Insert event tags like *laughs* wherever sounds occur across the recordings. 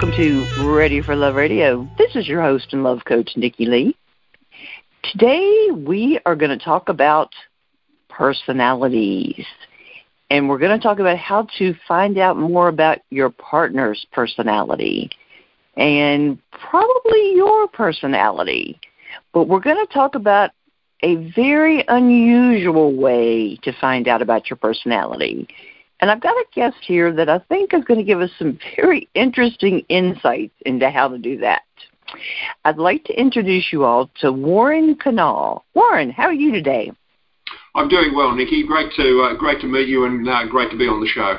welcome to Ready for Love Radio. This is your host and love coach, Nikki Lee. Today we are going to talk about personalities. And we're going to talk about how to find out more about your partner's personality and probably your personality. But we're going to talk about a very unusual way to find out about your personality. And I've got a guest here that I think is going to give us some *laughs* very interesting insights into how to do that. I'd like to introduce you all to Warren Kennaugh. Warren, how are you today? I'm doing well, Nikki. Great to uh, great to meet you, and uh, great to be on the show.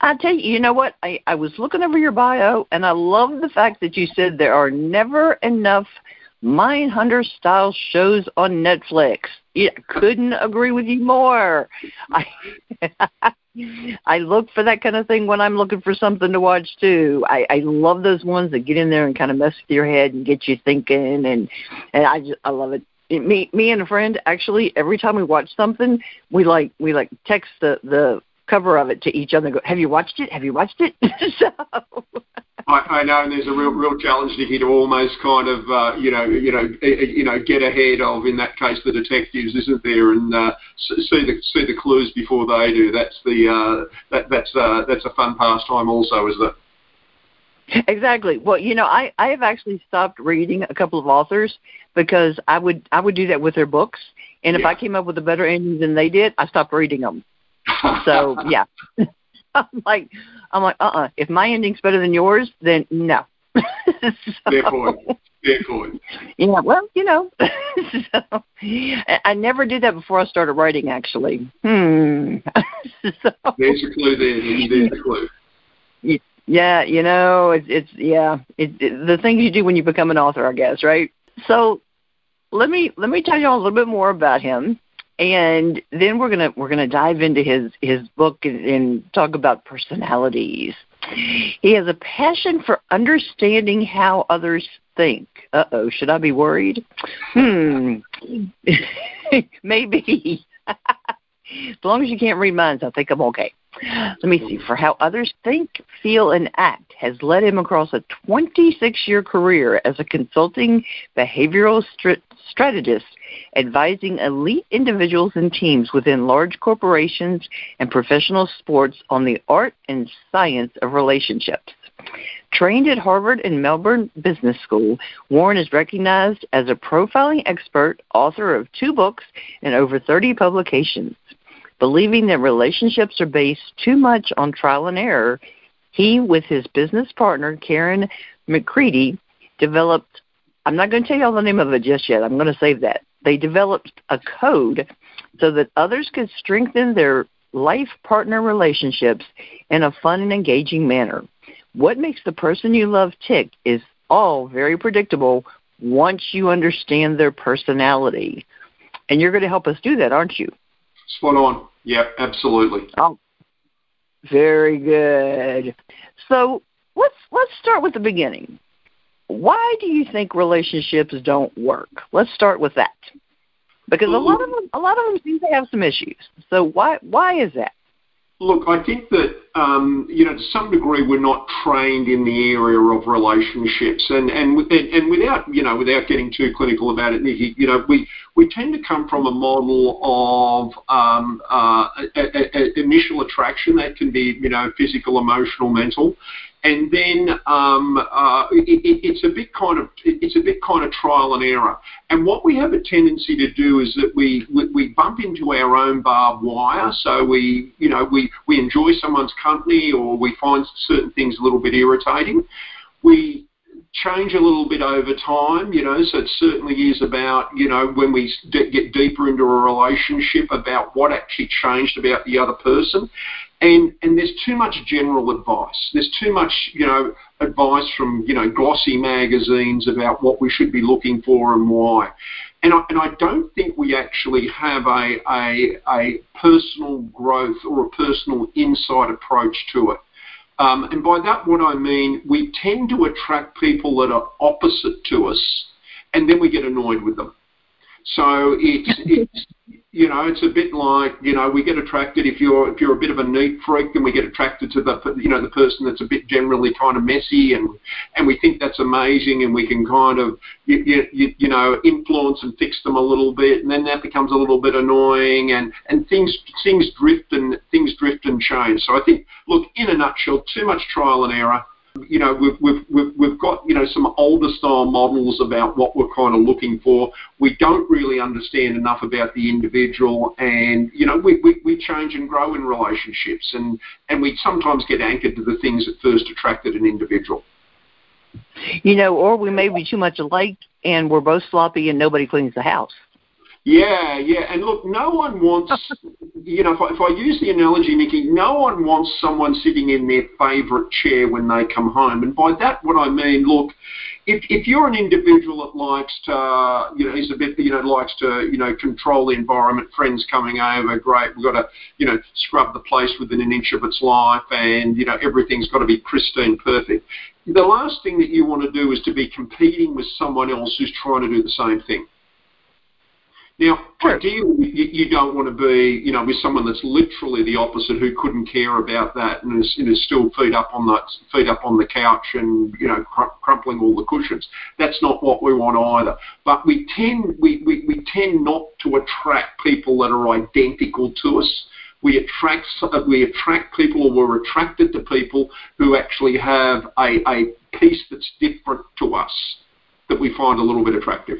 I tell you, you know what? I, I was looking over your bio, and I love the fact that you said there are never enough Mindhunter style shows on Netflix. Yeah, couldn't agree with you more. I *laughs* I look for that kind of thing when I'm looking for something to watch too. I, I love those ones that get in there and kind of mess with your head and get you thinking, and and I just I love it. Me me and a friend actually every time we watch something, we like we like text the the cover of it to each other. And go, have you watched it? Have you watched it? *laughs* so I, I know, and there's a real, real challenge, Nikki, to almost kind of, uh, you know, you know, you know, get ahead of, in that case, the detectives, isn't there, and uh, see the see the clues before they do. That's the uh, that that's uh, that's a fun pastime, also, isn't it? Exactly. Well, you know, I I have actually stopped reading a couple of authors because I would I would do that with their books, and if yeah. I came up with a better ending than they did, I stopped reading them. so yeah. *laughs* *laughs* I'm like, I'm like, uh, uh-uh. uh If my ending's better than yours, then no. *laughs* so, Fair point. Fair point. Yeah, well, you know, *laughs* so, I never did that before I started writing. Actually, hmm. so, There's a clue there. There's a clue. Yeah, you know, it's it's yeah, it, it, the things you do when you become an author, I guess, right? So, let me let me tell you all a little bit more about him and then we're gonna we're gonna dive into his his book and, and talk about personalities. He has a passion for understanding how others think. Uh oh, should I be worried? Hmm, *laughs* maybe. *laughs* as long as you can't read minds, I think I'm okay. Let me see. For how others think, feel, and act has led him across a 26 year career as a consulting behavioral st- strategist, advising elite individuals and teams within large corporations and professional sports on the art and science of relationships. Trained at Harvard and Melbourne Business School, Warren is recognized as a profiling expert, author of two books, and over 30 publications. Believing that relationships are based too much on trial and error, he, with his business partner, Karen McCready, developed I'm not going to tell you all the name of it just yet. I'm going to save that. They developed a code so that others could strengthen their life partner relationships in a fun and engaging manner. What makes the person you love tick is all very predictable once you understand their personality. And you're going to help us do that, aren't you? Spot on. Yeah, absolutely. Oh, very good. So let's let's start with the beginning. Why do you think relationships don't work? Let's start with that. Because a lot of them, a lot of them seem to have some issues. So why why is that? Look, I think that um, you know to some degree we're not trained in the area of relationships, and and and without you know without getting too clinical about it, Nikki, you know we we tend to come from a model of um, uh, a, a, a initial attraction that can be you know physical, emotional, mental, and then um, uh, it, it's a bit kind of it's a bit kind of trial and error. And what we have a tendency to do is that we, we, we bump into our own barbed wire. So we you know we we enjoy someone's company or we find certain things a little bit irritating. We change a little bit over time, you know, so it certainly is about, you know, when we get deeper into a relationship about what actually changed about the other person and and there's too much general advice. There's too much you know advice from you know glossy magazines about what we should be looking for and why. And I, and I don't think we actually have a, a, a personal growth or a personal insight approach to it. Um, and by that, what I mean, we tend to attract people that are opposite to us, and then we get annoyed with them. So it's, it's you know, it's a bit like you know we get attracted if you're if you're a bit of a neat freak, then we get attracted to the you know the person that's a bit generally kind of messy, and and we think that's amazing, and we can kind of you, you, you know influence and fix them a little bit, and then that becomes a little bit annoying, and and things things drift and things drift and change. So I think look in a nutshell, too much trial and error you know, we've, we've, we've, we've got, you know, some older style models about what we're kind of looking for. We don't really understand enough about the individual and, you know, we, we, we change and grow in relationships and, and we sometimes get anchored to the things that first attracted an individual. You know, or we may be too much alike and we're both sloppy and nobody cleans the house. Yeah, yeah, and look, no one wants, *laughs* you know, if I, if I use the analogy, Nikki, no one wants someone sitting in their favourite chair when they come home. And by that, what I mean, look, if if you're an individual that likes to, you know, is a bit, you know, likes to, you know, control the environment, friends coming over, great, we've got to, you know, scrub the place within an inch of its life, and you know, everything's got to be pristine, perfect. The last thing that you want to do is to be competing with someone else who's trying to do the same thing. Now, sure. ideally, you, don't want to be, you know, with someone that's literally the opposite, who couldn't care about that and is, and is still feet up on the feet up on the couch and you know cr- crumpling all the cushions. That's not what we want either. But we tend we, we, we tend not to attract people that are identical to us. We attract we attract people, or we're attracted to people who actually have a, a piece that's different to us that we find a little bit attractive.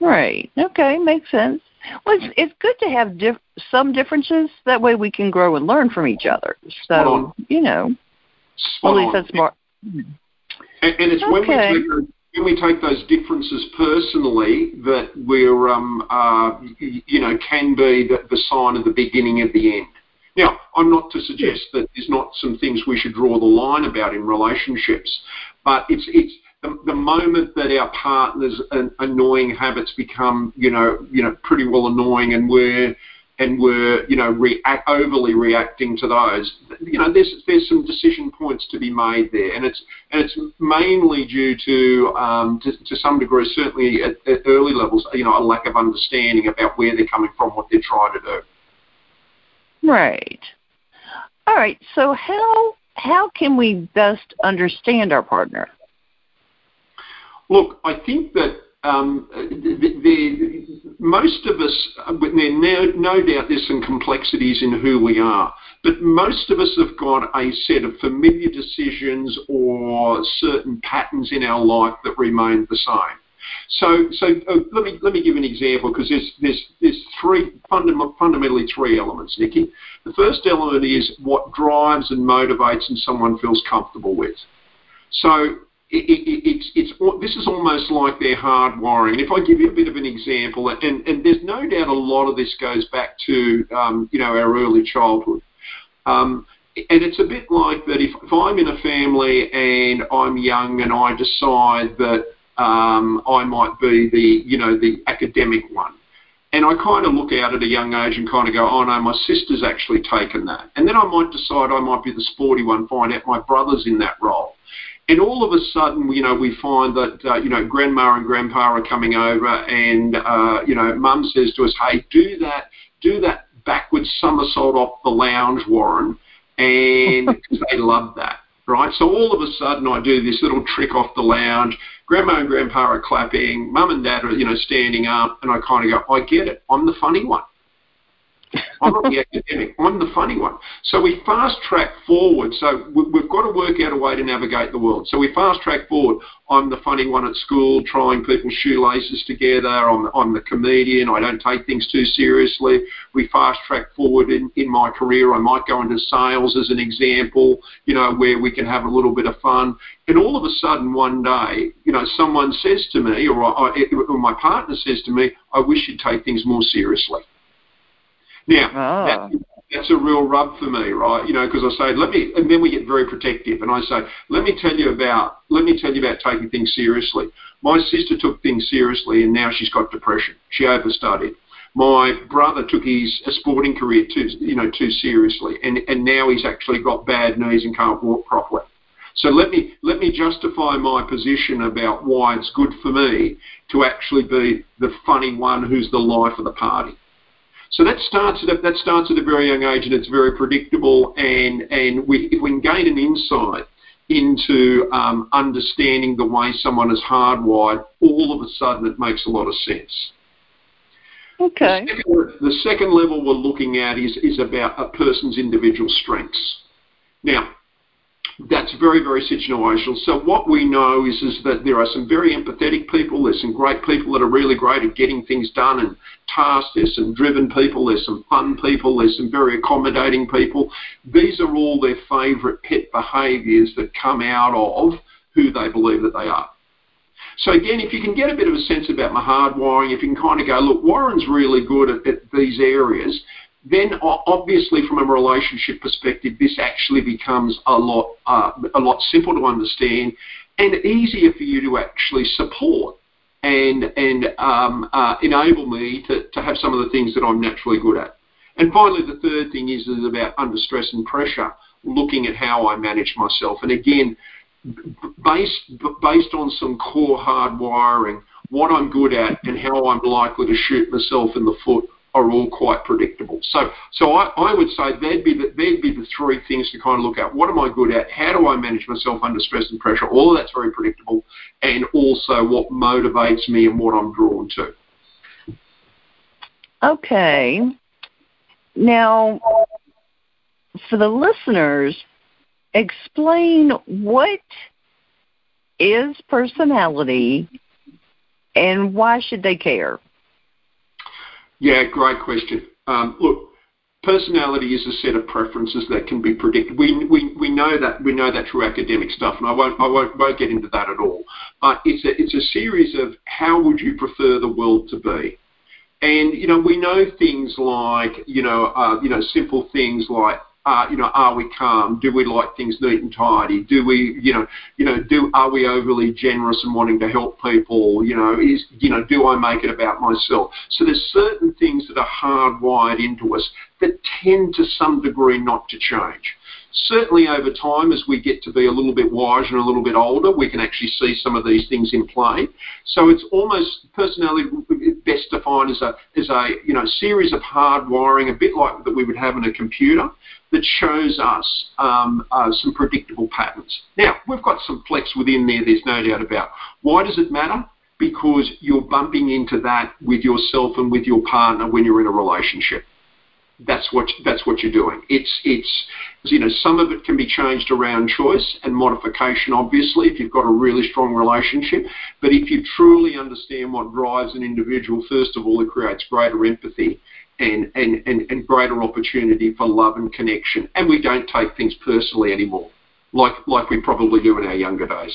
Right. Okay, makes sense. Well, it's, it's good to have diff- some differences. That way we can grow and learn from each other. So, you know, Spot at least that's more. And, and it's okay. when, we take those, when we take those differences personally that we're, um, uh, you know, can be the, the sign of the beginning of the end. Now, I'm not to suggest that there's not some things we should draw the line about in relationships, but it's it's the, the moment that our partner's annoying habits become, you know, you know, pretty well annoying, and we're and we're, you know, react, overly reacting to those, you know, there's there's some decision points to be made there, and it's and it's mainly due to um, to, to some degree, certainly at, at early levels, you know, a lack of understanding about where they're coming from, what they're trying to do. Right. All right. So how how can we best understand our partner? Look, I think that um, the, the, most of us, no, no doubt there's some complexities in who we are, but most of us have got a set of familiar decisions or certain patterns in our life that remain the same. So, so uh, let me let me give an example because there's there's there's three fundam- fundamentally three elements, Nikki. The first element is what drives and motivates and someone feels comfortable with. So it, it, it's, it's, this is almost like their hardwiring. If I give you a bit of an example, and, and there's no doubt a lot of this goes back to um, you know our early childhood. Um, and it's a bit like that if, if I'm in a family and I'm young and I decide that um, I might be the you know the academic one, and I kind of look out at a young age and kind of go, oh no, my sister's actually taken that, and then I might decide I might be the sporty one, find out my brother's in that role, and all of a sudden, you know, we find that, uh, you know, grandma and grandpa are coming over and, uh, you know, mum says to us, hey, do that, do that backwards somersault off the lounge, Warren. And *laughs* they love that, right? So all of a sudden I do this little trick off the lounge. Grandma and grandpa are clapping. Mum and dad are, you know, standing up. And I kind of go, I get it. I'm the funny one. I'm not the academic. I'm the funny one. So we fast track forward. So we've got to work out a way to navigate the world. So we fast track forward. I'm the funny one at school, trying people's shoelaces together. I'm, I'm the comedian. I don't take things too seriously. We fast track forward in, in my career. I might go into sales as an example, you know, where we can have a little bit of fun. And all of a sudden, one day, you know, someone says to me, or, I, or my partner says to me, I wish you'd take things more seriously. Now, oh. that, that's a real rub for me, right? You know, because I say, let me, and then we get very protective, and I say, let me tell you about, let me tell you about taking things seriously. My sister took things seriously, and now she's got depression. She overstudied. my brother took his sporting career too, you know, too seriously, and, and now he's actually got bad knees and can't walk properly. So let me let me justify my position about why it's good for me to actually be the funny one who's the life of the party. So that starts at a, that starts at a very young age, and it's very predictable. And and we, if we can gain an insight into um, understanding the way someone is hardwired, all of a sudden it makes a lot of sense. Okay. The second, the second level we're looking at is is about a person's individual strengths. Now, that's very, very situational. So what we know is, is that there are some very empathetic people. There's some great people that are really great at getting things done and tasks. There's some driven people. There's some fun people. There's some very accommodating people. These are all their favourite pet behaviours that come out of who they believe that they are. So again, if you can get a bit of a sense about my hardwiring, if you can kind of go, look, Warren's really good at, at these areas, then obviously from a relationship perspective, this actually becomes a lot uh, a lot simpler to understand and easier for you to actually support and and um, uh, enable me to, to have some of the things that I'm naturally good at. And finally, the third thing is, is about under stress and pressure, looking at how I manage myself. And again, based based on some core hardwiring, what I'm good at and how I'm likely to shoot myself in the foot are all quite predictable. So, so I, I would say they'd be, the, they'd be the three things to kind of look at. What am I good at? How do I manage myself under stress and pressure? All of that's very predictable. And also what motivates me and what I'm drawn to. Okay. Now, for the listeners, explain what is personality and why should they care? Yeah, great question. Um, look, personality is a set of preferences that can be predicted. We, we, we know that we know that through academic stuff, and I won't I won't, won't get into that at all. But it's a it's a series of how would you prefer the world to be, and you know we know things like you know uh, you know simple things like uh, you know, are we calm? Do we like things neat and tidy? Do we, you know, you know, do are we overly generous and wanting to help people? You know, is you know, do I make it about myself? So there's certain things that are hardwired into us that tend to some degree not to change. Certainly over time, as we get to be a little bit wiser and a little bit older, we can actually see some of these things in play. So it's almost personality best defined as a as a you know series of hard wiring, a bit like that we would have in a computer that shows us um, uh, some predictable patterns. Now, we've got some flex within there, there's no doubt about. Why does it matter? Because you're bumping into that with yourself and with your partner when you're in a relationship. That's what that's what you're doing. It's it's you know some of it can be changed around choice and modification. Obviously, if you've got a really strong relationship, but if you truly understand what drives an individual, first of all, it creates greater empathy and, and, and, and greater opportunity for love and connection. And we don't take things personally anymore, like, like we probably do in our younger days.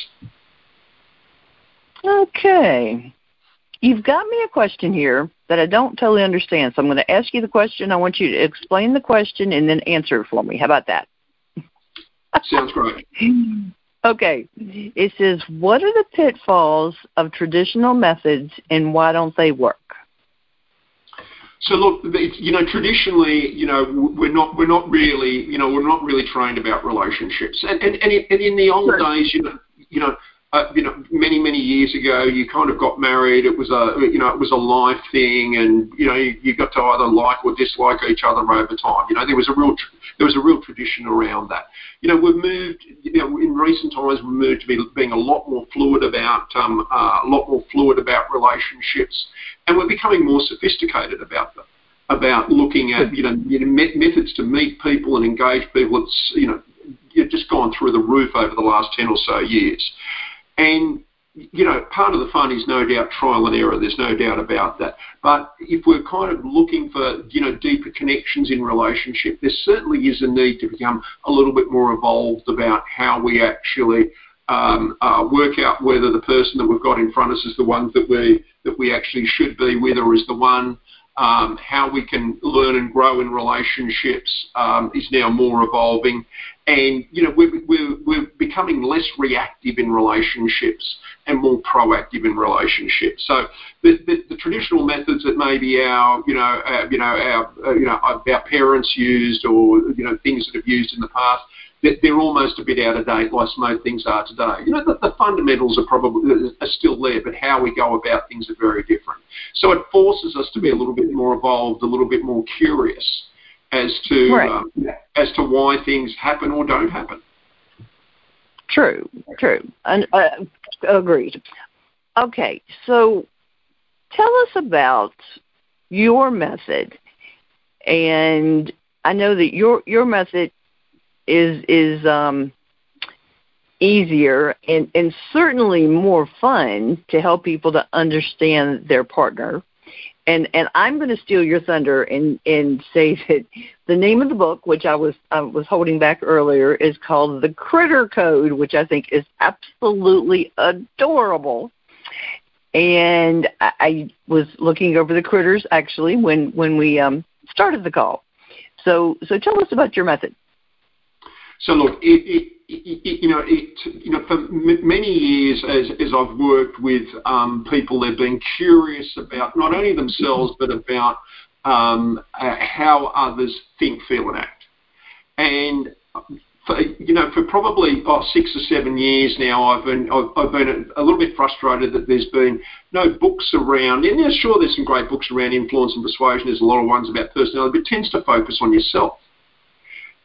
Okay. You've got me a question here that I don't totally understand. So I'm going to ask you the question. I want you to explain the question and then answer it for me. How about that? Sounds great. *laughs* okay. It says, What are the pitfalls of traditional methods and why don't they work? So look, you know, traditionally, you know, we're not we're not really, you know, we're not really trained about relationships, and and and, in the old sure. days, you know, you know, uh, you know, many many years ago, you kind of got married. It was a you know it was a life thing, and you know you, you got to either like or dislike each other over time. You know there was a real there was a real tradition around that. You know we've moved. You know in recent times we've moved to be, being a lot more fluid about um, uh, a lot more fluid about relationships, and we're becoming more sophisticated about them. About looking at you know you know, methods to meet people and engage people. It's you know just gone through the roof over the last ten or so years. And you know, part of the fun is no doubt trial and error. There's no doubt about that. But if we're kind of looking for, you know, deeper connections in relationship, there certainly is a need to become a little bit more evolved about how we actually um, uh, work out whether the person that we've got in front of us is the one that we that we actually should be with, or is the one. Um, how we can learn and grow in relationships um, is now more evolving and you know we're, we're, we're becoming less reactive in relationships and more proactive in relationships. So the, the, the traditional methods that maybe our you know our, you know our uh, you know our parents used or you know things that have used in the past they're almost a bit out of date, like most things are today. You know, the, the, fundamentals are probably are still there, but how we go about things are very different. So it forces us to be a little bit more evolved, a little bit more curious as to right. um, as to why things happen or don't happen. True, true, and uh, agreed. Okay, so tell us about your method, and I know that your your method is is um, easier and, and certainly more fun to help people to understand their partner. And and I'm going to steal your thunder and and say *laughs* that the name of the book, which I was I was holding back earlier, is called The Critter Code, which I think is absolutely adorable. And I, I was looking over the critters actually when when we um, started the call. So so tell us about your method. So look, it, it, you know, it, you know, for many years as, as I've worked with um, people, they've been curious about not only themselves but about um, uh, how others think, feel, and act. And for, you know, for probably oh, six or seven years now, I've been I've, I've been a, a, little bit frustrated that there's been no books around. And yeah, sure, there's some great books around influence and persuasion. There's a lot of ones about personality, but it tends to focus on yourself.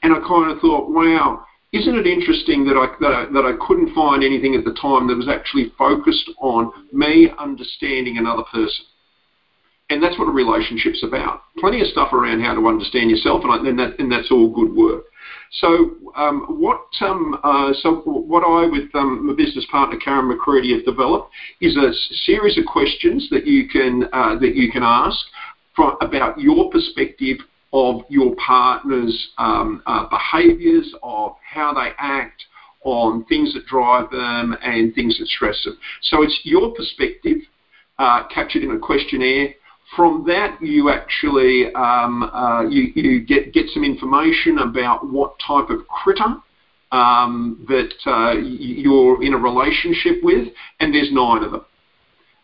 And I kind of thought, wow, isn't it interesting that I, that I, that I couldn't find anything at the time that was actually focused on me understanding another person? And that's what a relationship's about. Plenty of stuff around how to understand yourself, and, I, and, that, and that's all good work. So um, what um, uh, so what I with um, my business partner Karen McCready have developed is a series of questions that you can uh, that you can ask from, about your perspective of your partner's um, uh, behaviours, of how they act, on things that drive them and things that stress them. So it's your perspective uh, captured in a questionnaire. From that, you actually um, uh, you, you get get some information about what type of critter um, that uh, you're in a relationship with, and there's nine of them.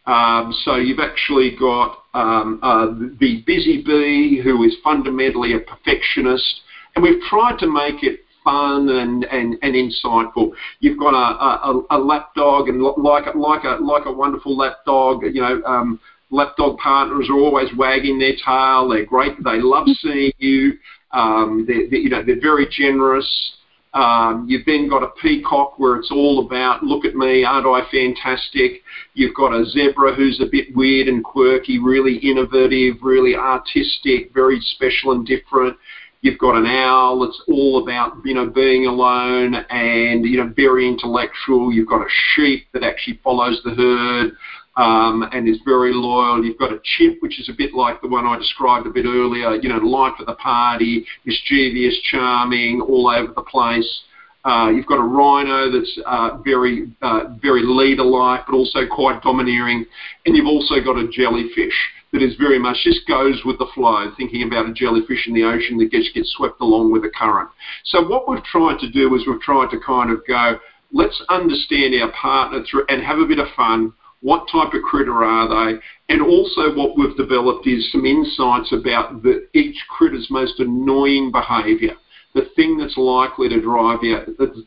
Um, so you've actually got um, uh, the busy bee who is fundamentally a perfectionist, and we've tried to make it fun and, and, and insightful. You've got a, a, a lap dog, and like like a like a wonderful lap dog, you know. Um, lap dog partners are always wagging their tail. They're great. They love *laughs* seeing you. Um, they're, they're, you know, they're very generous. Um, you've then got a peacock where it's all about, look at me, aren't I fantastic? You've got a zebra who's a bit weird and quirky, really innovative, really artistic, very special and different. You've got an owl that's all about, you know, being alone and, you know, very intellectual. You've got a sheep that actually follows the herd um, and is very loyal. You've got a chimp, which is a bit like the one I described a bit earlier, you know, life of the party, mischievous, charming, all over the place. Uh, you've got a rhino that's uh, very, uh, very leader-like, but also quite domineering, and you've also got a jellyfish that is very much just goes with the flow, thinking about a jellyfish in the ocean that gets gets swept along with the current. So what we've tried to do is we've tried to kind of go, let's understand our partner through and have a bit of fun what type of critter are they, and also what we've developed is some insights about the, each critter's most annoying behaviour, the thing that's likely to drive you,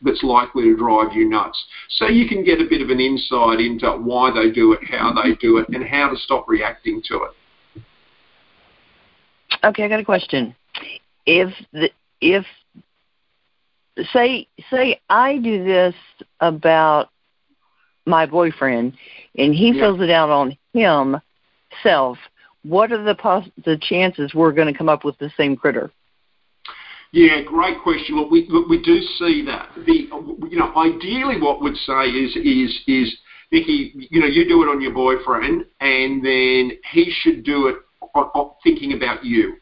that's likely to drive you nuts. So you can get a bit of an insight into why they do it, how they do it, and how to stop reacting to it. Okay, I got a question. If the, if say say I do this about my boyfriend and he yeah. fills it out on himself, what are the pos- the chances we're going to come up with the same critter? Yeah, great question. Look, we look, we do see that. The you know, ideally, what we'd say is is is Nikki, you know, you do it on your boyfriend, and then he should do it on, on thinking about you.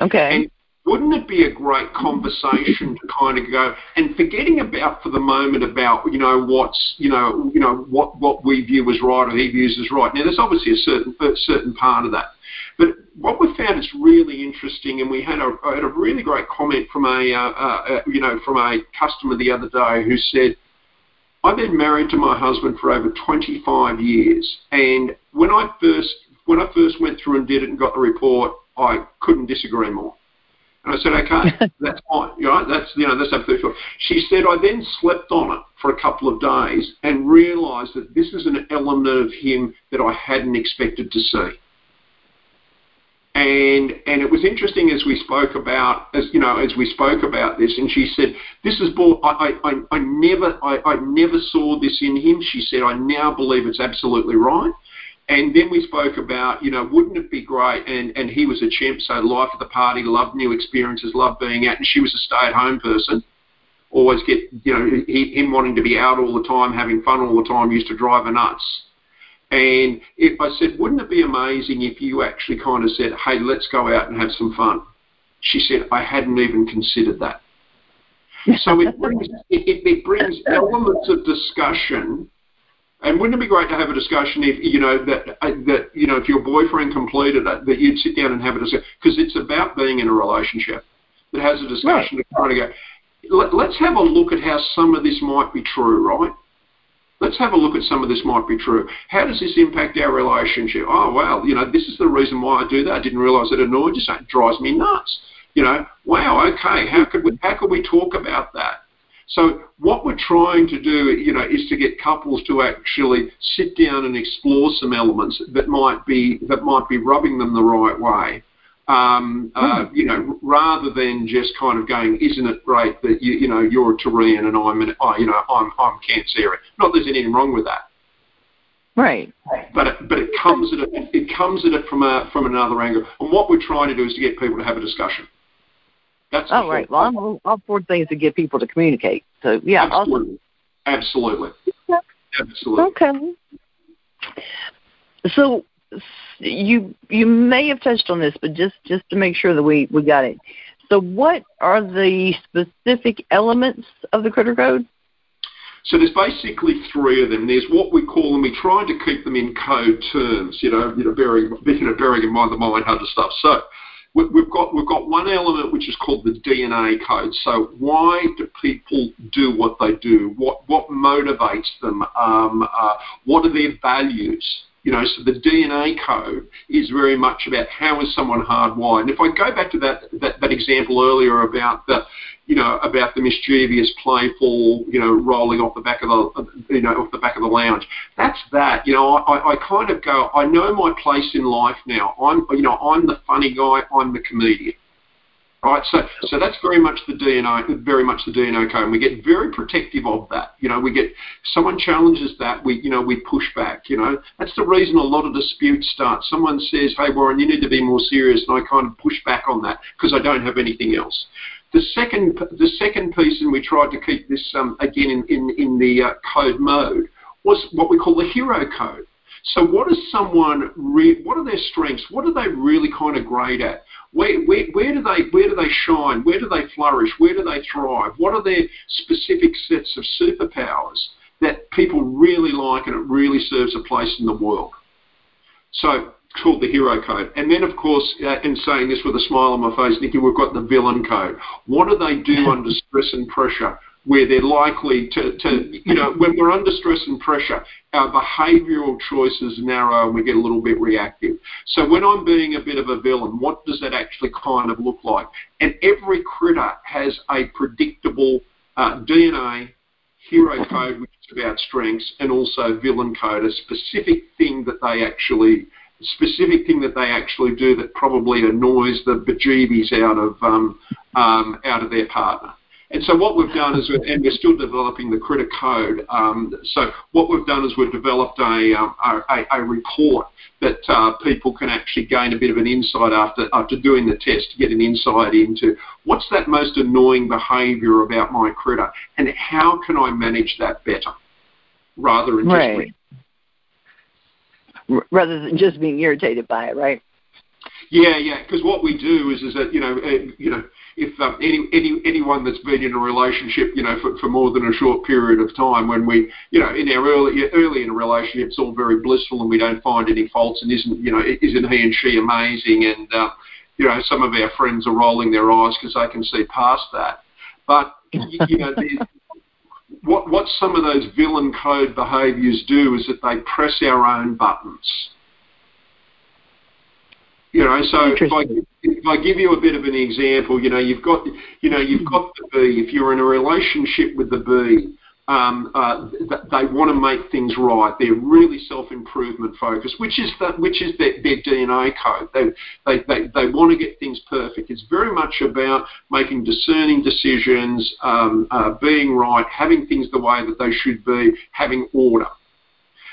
Okay. And wouldn't it be a great conversation to kind of go and forgetting about for the moment about you know what's you know you know what what we view as right or he views as right. Now there's obviously a certain a certain part of that, but what we found is really interesting, and we had a had a really great comment from a uh, uh, you know from a customer the other day who said. I've been married to my husband for over 25 years, and when I first when I first went through and did it and got the report, I couldn't disagree more. And I said, okay, *laughs* that's fine. You know, that's you know that's absolutely fine. She said I then slept on it for a couple of days and realised that this is an element of him that I hadn't expected to see. And and it was interesting as we spoke about as you know as we spoke about this, and she said, "This is I I I never I, I never saw this in him." She said, "I now believe it's absolutely right." And then we spoke about, you know, wouldn't it be great? And, and he was a chimp, so life of the party, loved new experiences, loved being out. And she was a stay-at-home person. Always get, you know, he, him wanting to be out all the time, having fun all the time, used to drive her nuts. And if I said, wouldn't it be amazing if you actually kind of said, hey, let's go out and have some fun? She said, I hadn't even considered that. *laughs* So it brings, it, it brings elements of discussion and wouldn't it be great to have a discussion if you know that uh, that you know if your boyfriend completed it, that you'd sit down and have a discussion because it's about being in a relationship that has a discussion right. to kind of go. Let, let's have a look at how some of this might be true, right? Let's have a look at some of this might be true. How does this impact our relationship? Oh, well, you know, this is the reason why I do that. I didn't realise it annoyed you. It drives me nuts. You know, wow, okay, how could we, how could we talk about that? So what we're trying to do, you know, is to get couples to actually sit down and explore some elements that might be that might be rubbing them the right way. Um, uh, hmm. you know, rather than just kind of going, isn't it great that you, you know, you're a Taurian and I'm, an, I, you know, I'm, I'm Cancerian. Not there's anything wrong with that. Right. But it, but it comes at it, it comes at it from a from another angle. And what we're trying to do is to get people to have a discussion. That's oh, right. Well, I'm all for things to get people to communicate. So, yeah, Absolutely. awesome. Absolutely. Absolutely. Okay. So, you you may have touched on this, but just just to make sure that we we got it. So, what are the specific elements of the critter code? So there's basically three of them. There's what we call, and we try to keep them in code terms, you know, you know, bearing, you know, bearing in mind the Mindhunter stuff. So we've got we've got one element which is called the DNA code. So why do people do what they do? What what motivates them? Um, uh, what are their values? You know, so the DNA code is very much about how is someone hardwired. And if I go back to that, that, that example earlier about the, you know, about the mischievous, playful, you know, rolling off the back of the, you know, off the back of the lounge. That's that. You know, I, I kind of go. I know my place in life now. I'm, you know, I'm the funny guy. I'm the comedian. Right, so so that's very much the DNA, very much the DNA code. And we get very protective of that. You know, we get someone challenges that, we you know we push back. You know, that's the reason a lot of disputes start. Someone says, "Hey, Warren, you need to be more serious," and I kind of push back on that because I don't have anything else. The second the second piece, and we tried to keep this um, again in in, in the uh, code mode, was what we call the hero code. So what is someone re- what are their strengths? What are they really kind of great at? Where, where, where, do they, where do they shine? Where do they flourish? Where do they thrive? What are their specific sets of superpowers that people really like and it really serves a place in the world? So called the hero code. And then, of course, uh, in saying this with a smile on my face, Nikki, we've got the villain code. What do they do *laughs* under stress and pressure? where they're likely to, to, you know, when we're under stress and pressure, our behavioural choices narrow and we get a little bit reactive. So when I'm being a bit of a villain, what does that actually kind of look like? And every critter has a predictable uh, DNA, hero code, which is about strengths, and also villain code, a specific thing that they actually specific thing that they actually do that probably annoys the bejeebies out of um, um, out of their partner. And so what we've done is, and we're still developing the critter code. Um, so what we've done is we've developed a, um, a, a, report that uh, people can actually gain a bit of an insight after after doing the test to get an insight into what's that most annoying behaviour about my critter and how can I manage that better rather than right. just rather than just being irritated by it, right? Yeah, yeah. Because what we do is is that you know uh, you know if um, any, any anyone that's been in a relationship, you know, for, for more than a short period of time, when we, you know, in our early early in a relationship, it's all very blissful and we don't find any faults, and isn't you know, isn't he and she amazing? And uh, you know, some of our friends are rolling their eyes because they can see past that. But you know, *laughs* what what some of those villain code behaviours do is that they press our own buttons. You know, so if I, if I give you a bit of an example, you know, you've got, you know, you've got the bee. If you're in a relationship with the bee, um, uh, they want to make things right. They're really self-improvement focused, which is the, which is their, their DNA code. They, they, they, they want to get things perfect. It's very much about making discerning decisions, um, uh, being right, having things the way that they should be, having order.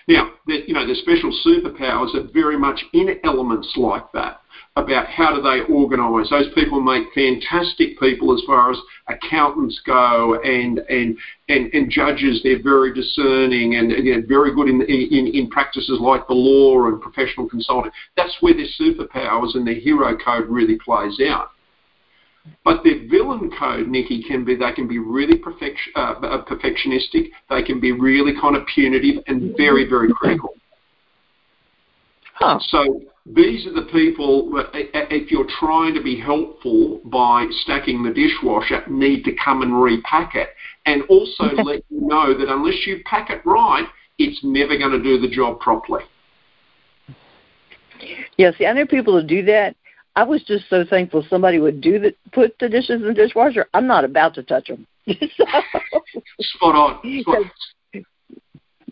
Now, you know, the special superpowers are very much in elements like that about how do they organise. Those people make fantastic people as far as accountants go and and and, and judges. They're very discerning and, and very good in, in in practices like the law and professional consulting. That's where their superpowers and their hero code really plays out. But their villain code, Nikki, can be they can be really perfection, uh, uh, perfectionistic. They can be really kind of punitive and very very critical. Huh. So these are the people that, if you're trying to be helpful by stacking the dishwasher, need to come and repack it, and also *laughs* let you know that unless you pack it right, it's never going to do the job properly. Yeah, see, I know people who do that, I was just so thankful somebody would do the put the dishes in the dishwasher. I'm not about to touch them. *laughs* so, Spot on. *laughs* Spot.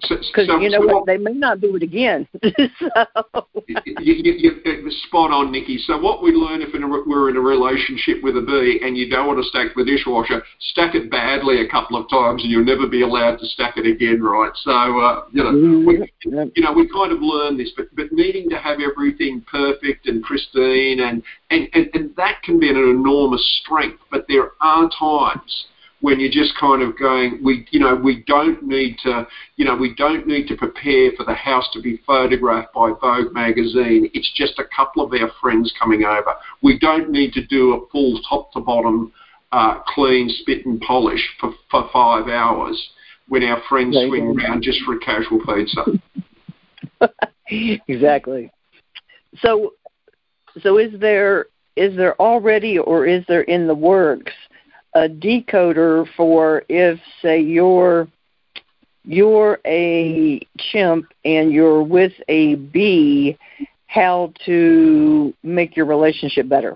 Because so, you know so what, they may not do it again. *laughs* so. you, you, you, spot on, Nikki. So what we learn if in a, we're in a relationship with a bee and you don't want to stack the dishwasher, stack it badly a couple of times and you'll never be allowed to stack it again, right? So uh, you know, mm-hmm. we, you know, we kind of learn this, but but needing to have everything perfect and pristine and and and, and that can be an enormous strength. But there are times when you're just kind of going, we, you know, we don't need to, you know, we don't need to prepare for the house to be photographed by Vogue magazine. It's just a couple of our friends coming over. We don't need to do a full top to bottom uh, clean spit and polish for, for five hours when our friends yeah, swing yeah. around just for a casual pizza. *laughs* exactly. So, so is there is there already or is there in the works a decoder for if say you're you're a chimp and you're with a bee how to make your relationship better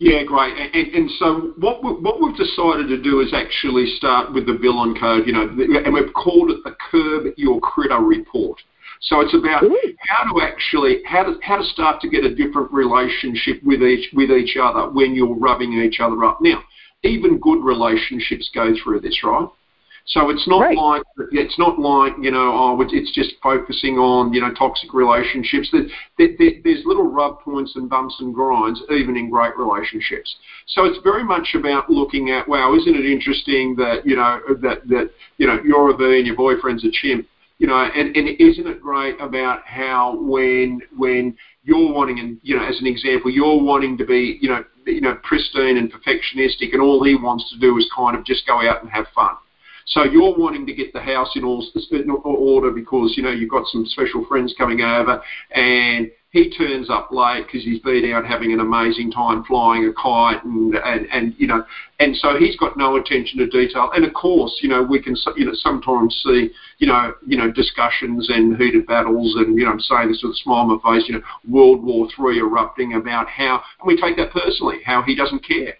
yeah, great. And, and so what, we, what we've decided to do is actually start with the villain code, you know, and we've called it the Curb Your Critter Report. So it's about Ooh. how to actually how to how to start to get a different relationship with each with each other when you're rubbing each other up. Now, even good relationships go through this, right? So it's not right. like it's not like you know oh it's just focusing on you know toxic relationships. there's little rub points and bumps and grinds even in great relationships. So it's very much about looking at wow isn't it interesting that you know that that you know you're a bee and your boyfriend's a chimp you know, and, and isn't it great about how when when you're wanting, and you know, as an example, you're wanting to be, you know, you know, pristine and perfectionistic, and all he wants to do is kind of just go out and have fun. So you're wanting to get the house in all order because you know you've got some special friends coming over, and he turns up late because he's been out having an amazing time flying a kite and, and, and you know and so he's got no attention to detail. And of course you know we can you know sometimes see you know you know discussions and heated battles and you know I'm saying this with a smile on my face you know World War Three erupting about how and we take that personally how he doesn't care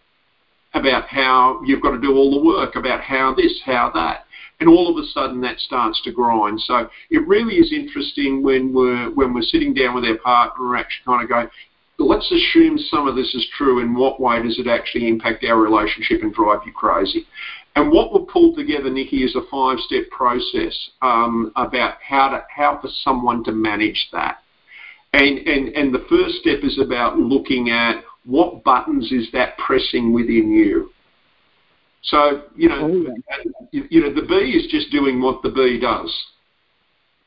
about how you've got to do all the work about how this how that and all of a sudden that starts to grind. So it really is interesting when we're when we're sitting down with our partner, we're actually kind of going, let's assume some of this is true. In what way does it actually impact our relationship and drive you crazy? And what we've pulled together, Nikki, is a five-step process um, about how to how for someone to manage that. And, and and the first step is about looking at what buttons is that pressing within you. So you know, oh, you know, the bee is just doing what the bee does.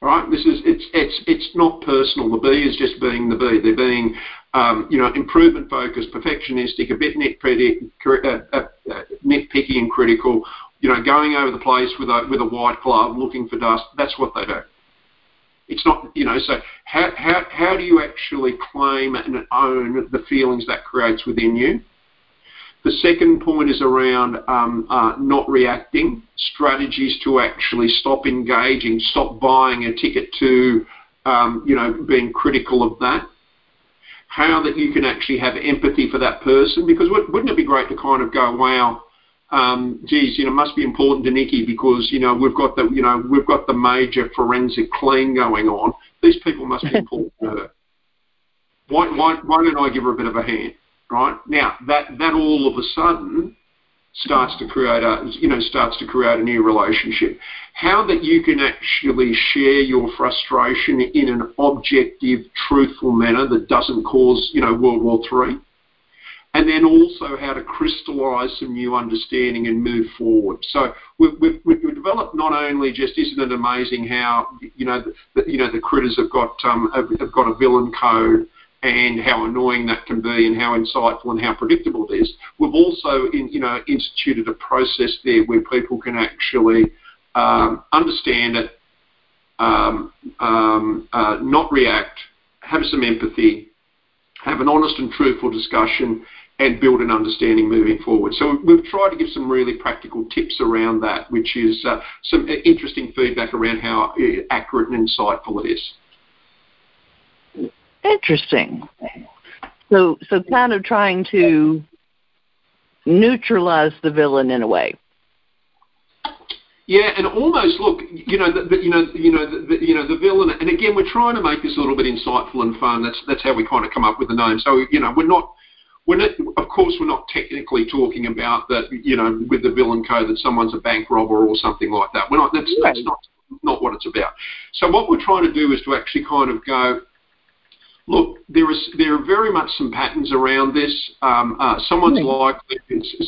Right? This is it's it's it's not personal. The bee is just being the bee. They're being um, you know, improvement focused, perfectionistic, a bit nitpicky, uh, uh, uh, nitpicky and critical. You know, going over the place with a with a white glove, looking for dust. That's what they do. It's not, you know. So how how how do you actually claim and own the feelings that creates within you? The second point is around um, uh, not reacting, strategies to actually stop engaging, stop buying a ticket to, um, you know, being critical of that. How that you can actually have empathy for that person, because wouldn't it be great to kind of go, wow, um, geez, you know, must be important to Nikki because you know we've got the you know we've got the major forensic clean going on. These people must be important to her. Why, why, why don't I give her a bit of a hand? Right? Now that that all of a sudden starts to create a you know starts to create a new relationship. How that you can actually share your frustration in an objective, truthful manner that doesn't cause you know World War Three. And then also how to crystallise some new understanding and move forward. So we've, we've, we've, developed not only just isn't it amazing how you know the, you know the critters have got um, have, have got a villain code and how annoying that can be and how insightful and how predictable it is. We've also in, you know, instituted a process there where people can actually um, understand it, um, um, uh, not react, have some empathy, have an honest and truthful discussion, and build an understanding moving forward. So we've tried to give some really practical tips around that, which is uh, some interesting feedback around how uh, accurate and insightful it is. Interesting. So, so kind of trying to neutralize the villain in a way. Yeah, and almost look, you know, the, the, you know, you know, the, you know, the villain. And again, we're trying to make this a little bit insightful and fun. That's that's how we kind of come up with the name. So you know, we're not, we're not, of course, we're not technically talking about that. You know, with the villain code that someone's a bank robber or something like that. We're not. That's, right. that's not not what it's about. So what we're trying to do is to actually kind of go, Look, there is there are very much some patterns around this. Um, uh, someone's mm. likely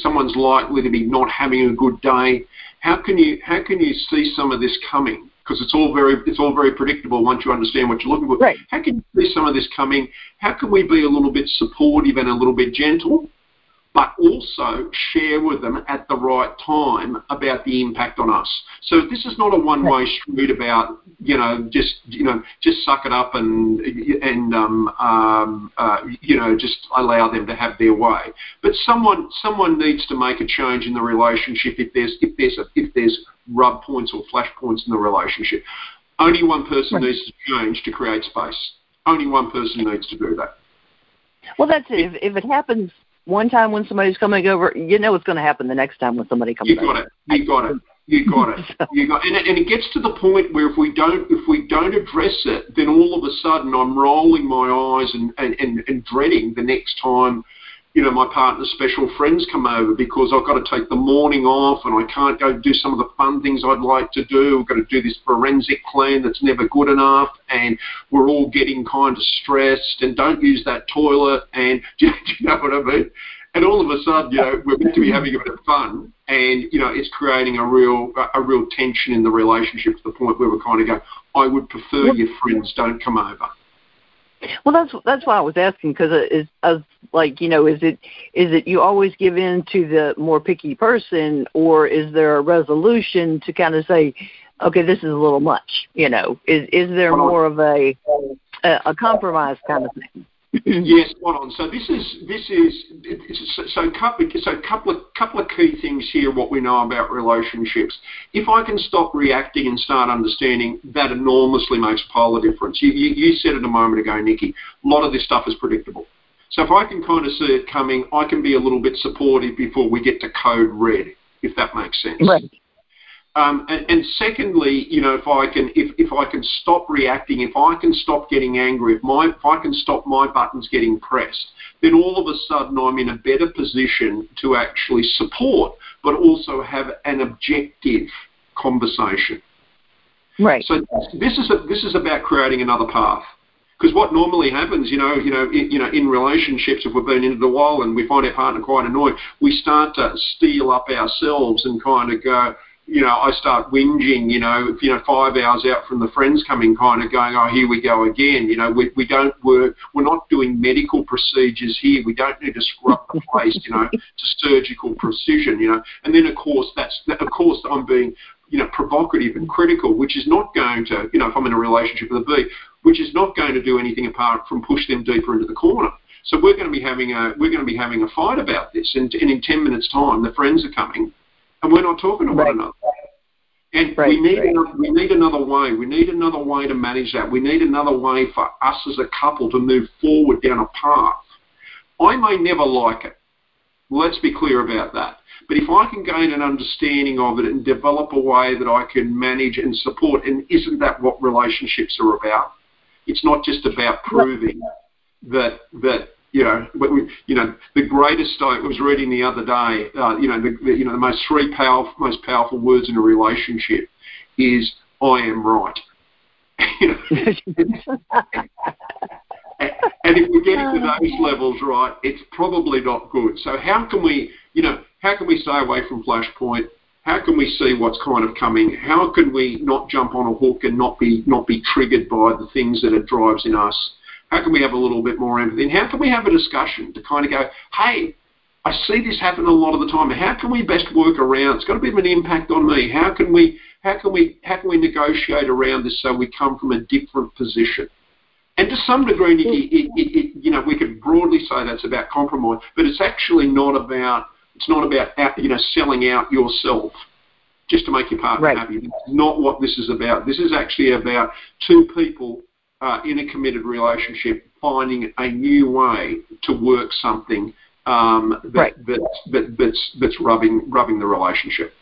someone's likely to be not having a good day. How can you how can you see some of this coming? Because it's all very it's all very predictable once you understand what you're looking for. Right. How can you see some of this coming? How can we be a little bit supportive and a little bit gentle? But also share with them at the right time about the impact on us. So this is not a one-way street about you know just you know just suck it up and and um, um, uh, you know just allow them to have their way. But someone someone needs to make a change in the relationship if there's if there's a, if there's rub points or flash points in the relationship. Only one person right. needs to change to create space. Only one person needs to do that. Well, that's it. If, if it happens one time when somebody's coming over, you know what's going to happen the next time when somebody comes. Over. You got over. it. You got it. You got it. *laughs* You got, and, and it gets to the point where if we don't if we don't address it, then all of a sudden I'm rolling my eyes and, and, and, and dreading the next time you know, my partner's special friends come over because I've got to take the morning off and I can't go do some of the fun things I'd like to do. I've got to do this forensic clean that's never good enough and we're all getting kind of stressed and don't use that toilet and *laughs* do you know what I mean? And all of a sudden, you know, we're meant to be having a bit of fun and, you know, it's creating a real a real tension in the relationship to the point where we're kind of going, I would prefer your friends don't come over. Well, that's that's why I was asking because uh, is as like you know is it is it you always give in to the more picky person or is there a resolution to kind of say, okay, this is a little much, you know? Is is there more of a a, a compromise kind of thing? *laughs* yes, spot on. So this is this is so couple so couple of couple of key things here. What we know about relationships. If I can stop reacting and start understanding, that enormously makes a pile of difference. You, you, you said it a moment ago, Nikki. A lot of this stuff is predictable. So if I can kind of see it coming, I can be a little bit supportive before we get to code red, if that makes sense. Right. Um, and, and, secondly, you know, if I can, if, if I can stop reacting, if I can stop getting angry, if my, if I can stop my buttons getting pressed, then all of a sudden I'm in a better position to actually support, but also have an objective conversation. Right. So this is a, this is about creating another path. Because what normally happens, you know, you know, in, you know, in relationships, if we've been in it a while and we find our partner quite annoying, we start to steel up ourselves and kind of go, you know, I start whinging, you know, you know, five hours out from the friends coming, kind of going, oh, here we go again. You know, we, we don't work, we're not doing medical procedures here. We don't need to scrub the place, you know, *laughs* to surgical precision, you know. And then, of course, that's, of course, I'm being, you know, provocative and critical, which is not going to, you know, if I'm in a relationship with a bee, which is not going to do anything apart from push them deeper into the corner. So we're going to be having a we're going to be having a fight about this, and, and in ten minutes' time, the friends are coming, and we're not talking to right. one another. And right, we need right. another, we need another way. We need another way to manage that. We need another way for us as a couple to move forward down a path. I may never like it. Let's be clear about that. But if I can gain an understanding of it and develop a way that I can manage and support, and isn't that what relationships are about? It's not just about proving that that you know, you know, the greatest I was reading the other day, uh, you know, the, the, you know, the most three powerful, most powerful words in a relationship is "I am right." *laughs* and if we're getting to those *laughs* levels right, it's probably not good. So how can we, you know, how can we stay away from Flashpoint? How can we see what's kind of coming? How can we not jump on a hook and not be not be triggered by the things that it drives in us? How can we have a little bit more empathy? And how can we have a discussion to kind of go, hey, I see this happen a lot of the time. How can we best work around? It's got a bit of an impact on me. How can we how can we how can we negotiate around this so we come from a different position? And to some degree, it, it, it, you know, we could broadly say that's about compromise, but it's actually not about it's not about uh, you know selling out yourself just to make your partner right. happy. It's not what this is about. This is actually about two people uh, in a committed relationship finding a new way to work something um, that, right. that, that, that's, that's rubbing, rubbing the relationship.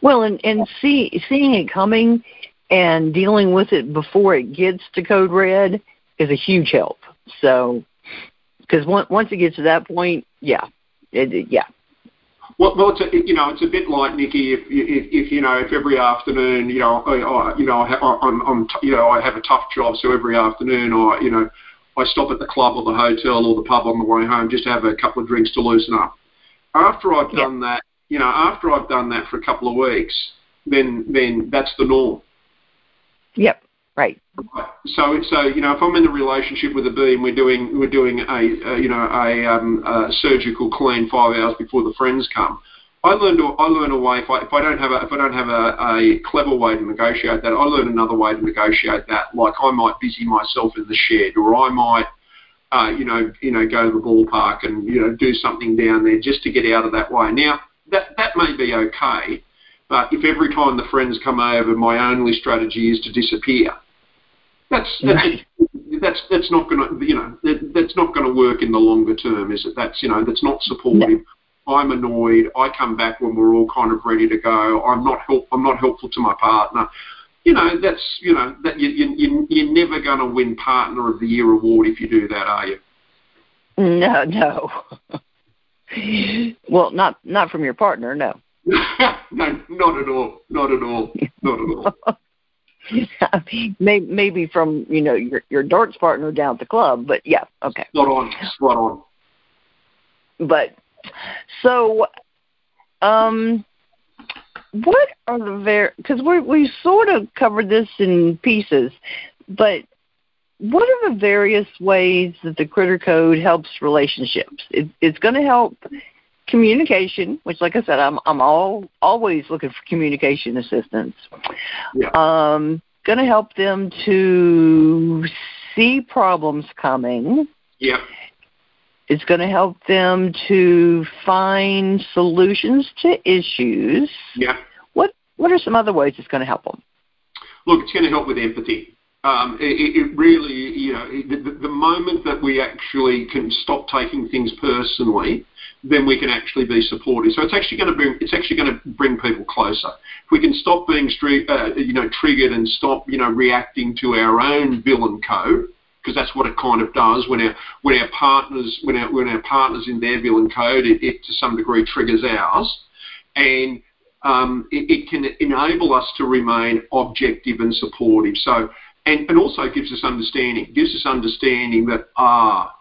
Well, and, and see, seeing it coming and dealing with it before it gets to code red is a huge help. So, because once it gets to that point, yeah, it, yeah, well, well, it's a, you know, it's a bit like Nikki. If, if, if you know, if every afternoon, you know, I, I you know, I have, I'm, I'm, you know, I have a tough job, so every afternoon, I, you know, I stop at the club or the hotel or the pub on the way home just to have a couple of drinks to loosen up. After I've done that, you know, after I've done that for a couple of weeks, then then that's the norm. Yep. Right. So, so you know, if I'm in a relationship with a bee and we're doing we're doing a, a you know a, um, a surgical clean five hours before the friends come, I learn I learn a way if I if I don't have a if I don't have a, a clever way to negotiate that, I learn another way to negotiate that. Like I might busy myself in the shed, or I might. Uh, you know, you know, go to the ballpark and you know do something down there just to get out of that way. Now that that may be okay, but if every time the friends come over, my only strategy is to disappear, that's that's that's not going to you know that, that's not going to work in the longer term, is it? That's you know that's not supportive. No. I'm annoyed. I come back when we're all kind of ready to go. I'm not help. I'm not helpful to my partner. You know that's you know that you, you you're never going to win Partner of the Year award if you do that, are you? No, no. well, not not from your partner, no. *laughs* no, not at all. Not at all. Not at all. *laughs* *laughs* maybe from you know your your darts partner down at the club, but yeah, okay. Spot on, spot on. But so, um, what are the ver? Because we we sort of covered this in pieces, but what are the various ways that the critter code helps relationships? It, it's going to help communication, which, like I said, I'm I'm all always looking for communication assistance. Yeah. Um, going to help them to see problems coming. Yeah. It's going to help them to find solutions to issues. Yeah. What What are some other ways it's going to help them? Look, it's going to help with empathy. Um, it, it, really, you know, the, the moment that we actually can stop taking things personally then we can actually be supportive. So it's actually going to bring it's actually going to bring people closer. If we can stop being uh, you know triggered and stop you know reacting to our own villain code, because that's what it kind of does when our when our partners when our when our partners in their villain code, it, it to some degree triggers ours, and um, it, it, can enable us to remain objective and supportive. So and, and also gives us understanding. It gives us understanding that ah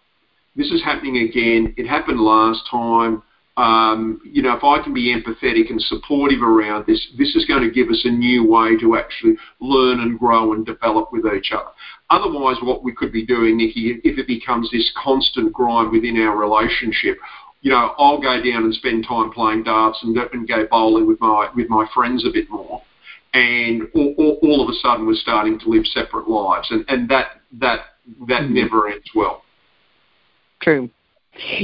this is happening again. It happened last time. Um, you know, if I can be empathetic and supportive around this, this is going to give us a new way to actually learn and grow and develop with each other. Otherwise, what we could be doing, Nikki, if it becomes this constant grind within our relationship, you know, I'll go down and spend time playing darts and, and go bowling with my with my friends a bit more, and all, all, all of a sudden we're starting to live separate lives, and, and that that that mm-hmm. never ends well. True.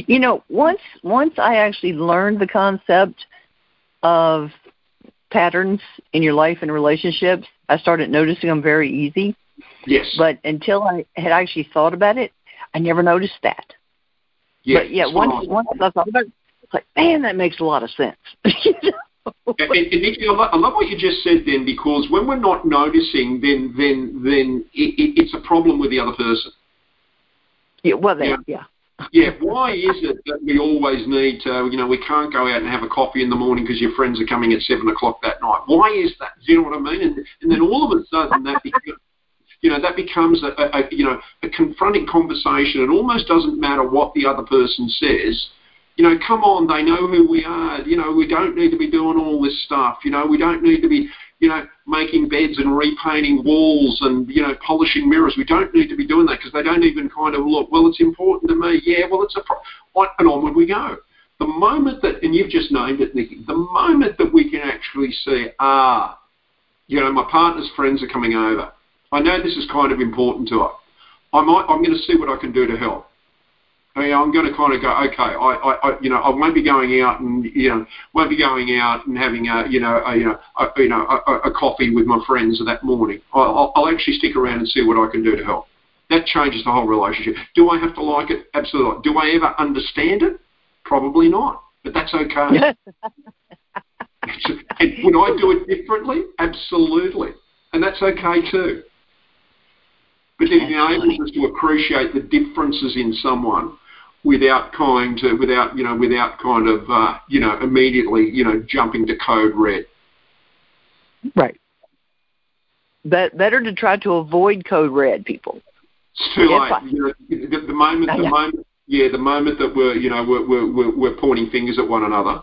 You know, once once I actually learned the concept of patterns in your life and relationships, I started noticing them very easy. Yes. But until I had actually thought about it, I never noticed that. yes. but yeah, once once I thought about it, it's like, man, that makes a lot of sense. *laughs* And, and Nikki, I love, I love what you just said then, because when we're not noticing, then then then it, it, it's a problem with the other person. yeah, well, then, Yeah. yeah. Yeah, why is it that we always need to, you know, we can't go out and have a coffee in the morning because your friends are coming at seven o'clock that night? Why is that? Do you know what I mean? And, and then all of a sudden that becomes, you know, that becomes a, a, a, you know, a confronting conversation. It almost doesn't matter what the other person says. You know, come on, they know who we are. You know, we don't need to be doing all this stuff. You know, we don't need to be, you know, making beds and repainting walls and, you know, polishing mirrors. We don't need to be doing that because they don't even kind of look, well, it's important to me. Yeah, well, it's a, pro-. on- and onward we go. The moment that, and you've just named it, Nikki, the moment that we can actually see, ah, you know, my partner's friends are coming over. I know this is kind of important to her. I might, I'm going to see what I can do to help. I mean, I'm going to kind of go, okay, I, I, I, you know, I won't be going out and, you know, won't be going out and having a, you know, a, you know, a, you know, a, a coffee with my friends that morning. I'll, I'll actually stick around and see what I can do to help. That changes the whole relationship. Do I have to like it? Absolutely. Do I ever understand it? Probably not, but that's okay. *laughs* and would I do it differently? Absolutely, and that's okay too. But being able just to appreciate the differences in someone without kind to, without you know, without kind of uh, you know, immediately you know, jumping to code red. Right. But better to try to avoid code red, people. It's too late. You know, the, the moment, the moment, yeah, the moment that we're, you know, we're, we're, we're, pointing fingers at one another,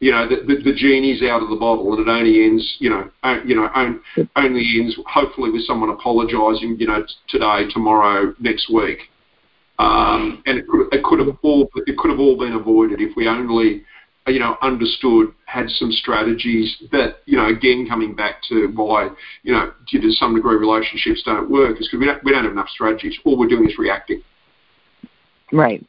you know, the, the, the genie's out of the bottle, and it only ends, you know, on, you know, on, only ends hopefully with someone apologising, you know, t- today, tomorrow, next week. Um, and it could, it could have all, it could have all been avoided if we only, you know, understood, had some strategies that, you know, again coming back to why, you know, to some degree relationships don't work is because we don't, we don't have enough strategies. All we're doing is reacting. Right.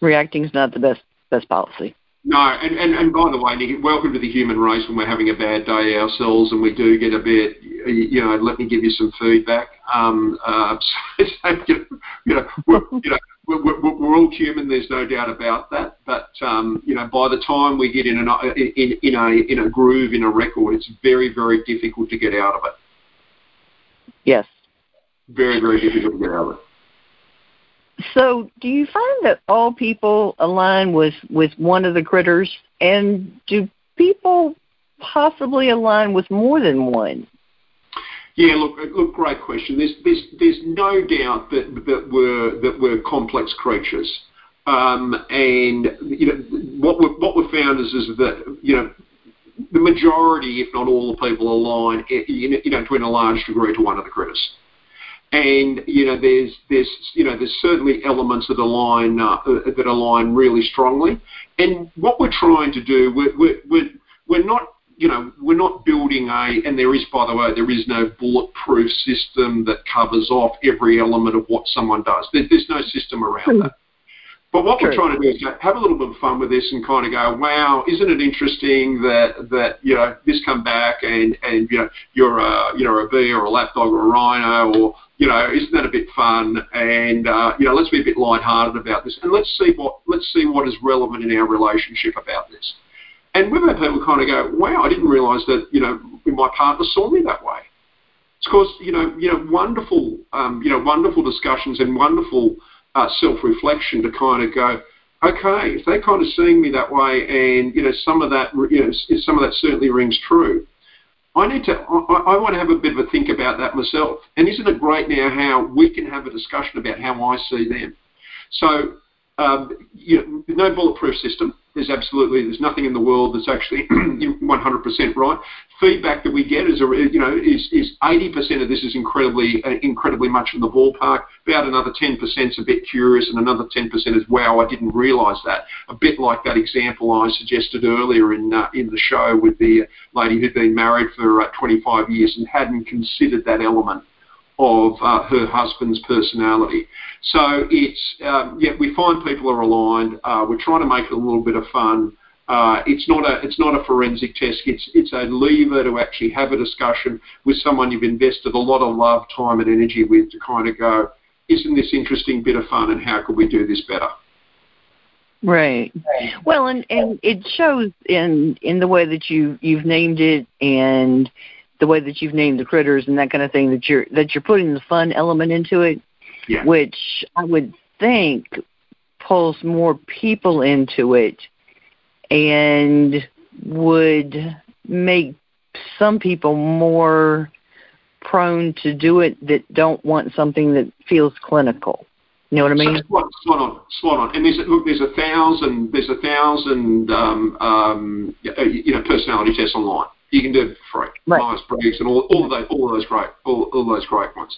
Reacting is not the best best policy. No, and, and, and by the way, Nick, welcome to the human race when we're having a bad day ourselves and we do get a bit, you know, let me give you some feedback. Um, uh, *laughs* so, you know, you know, we're, you know we're, we're, we're all human, there's no doubt about that. But, um, you know, by the time we get in, an, in, in, a, in a groove, in a record, it's very, very difficult to get out of it. Yes. Very, very difficult to get out of it. So, do you find that all people align with with one of the critters, and do people possibly align with more than one? Yeah, look, look, great question. There's, no doubt that, we're complex creatures, um, what we what we've found is that the majority, if not all, the people align, eh, to a large degree to one of the critters. There's certainly elements that align uh, really strongly. And what we're trying to do, we're not you know, we're not building a, and there is, by the way, there is no bulletproof system that covers off every element of what someone does. There, there's no system around that. But what True. we're trying to do is go, have a little bit of fun with this and kind of go, wow, isn't it interesting that that you know this come back and and you know you're a you know a bee or a lapdog or a rhino or you know isn't that a bit fun and uh, you know let's be a bit lighthearted about this and let's see what let's see what is relevant in our relationship about this. And we've had people kind of go, wow, I didn't realise that, you know, my partner saw me that way. It's because, you know, you know, wonderful, um, you know, wonderful discussions and wonderful uh, self-reflection to kind of go, okay, if they're kind of seeing me that way and, you know, some of that, you know, some of that certainly rings true. I need to, I, I want to have a bit of a think about that myself. And isn't it great now how we can have a discussion about how I see them? So, um, you know, no bulletproof system. There's absolutely there's nothing in the world that's actually *clears throat* 100% right. Feedback that we get is a, you know is is 80% of this is incredibly uh, incredibly much in the ballpark. About another 10% is a bit curious, and another 10% is wow, I didn't realise that. A bit like that example I suggested earlier in uh, in the show with the lady who'd been married for uh, 25 years and hadn't considered that element of uh, her husband's personality. So it's um, yeah, we find people are aligned. Uh, we're trying to make it a little bit of fun. Uh, it's not a it's not a forensic test. It's it's a lever to actually have a discussion with someone you've invested a lot of love, time, and energy with to kind of go, isn't this interesting bit of fun, and how could we do this better? Right. Well, and and it shows in in the way that you you've named it and the way that you've named the critters and that kind of thing that you're that you're putting the fun element into it, yeah. which I would think pulls more people into it and would make some people more prone to do it that don't want something that feels clinical. You know what I mean? Spot, spot on, spot on. And there's look, there's a thousand, there's a thousand, um, um, you know, personality tests online. You can do it for free. Right. Myers Briggs and all, all of those, all of those great, all, all those great ones.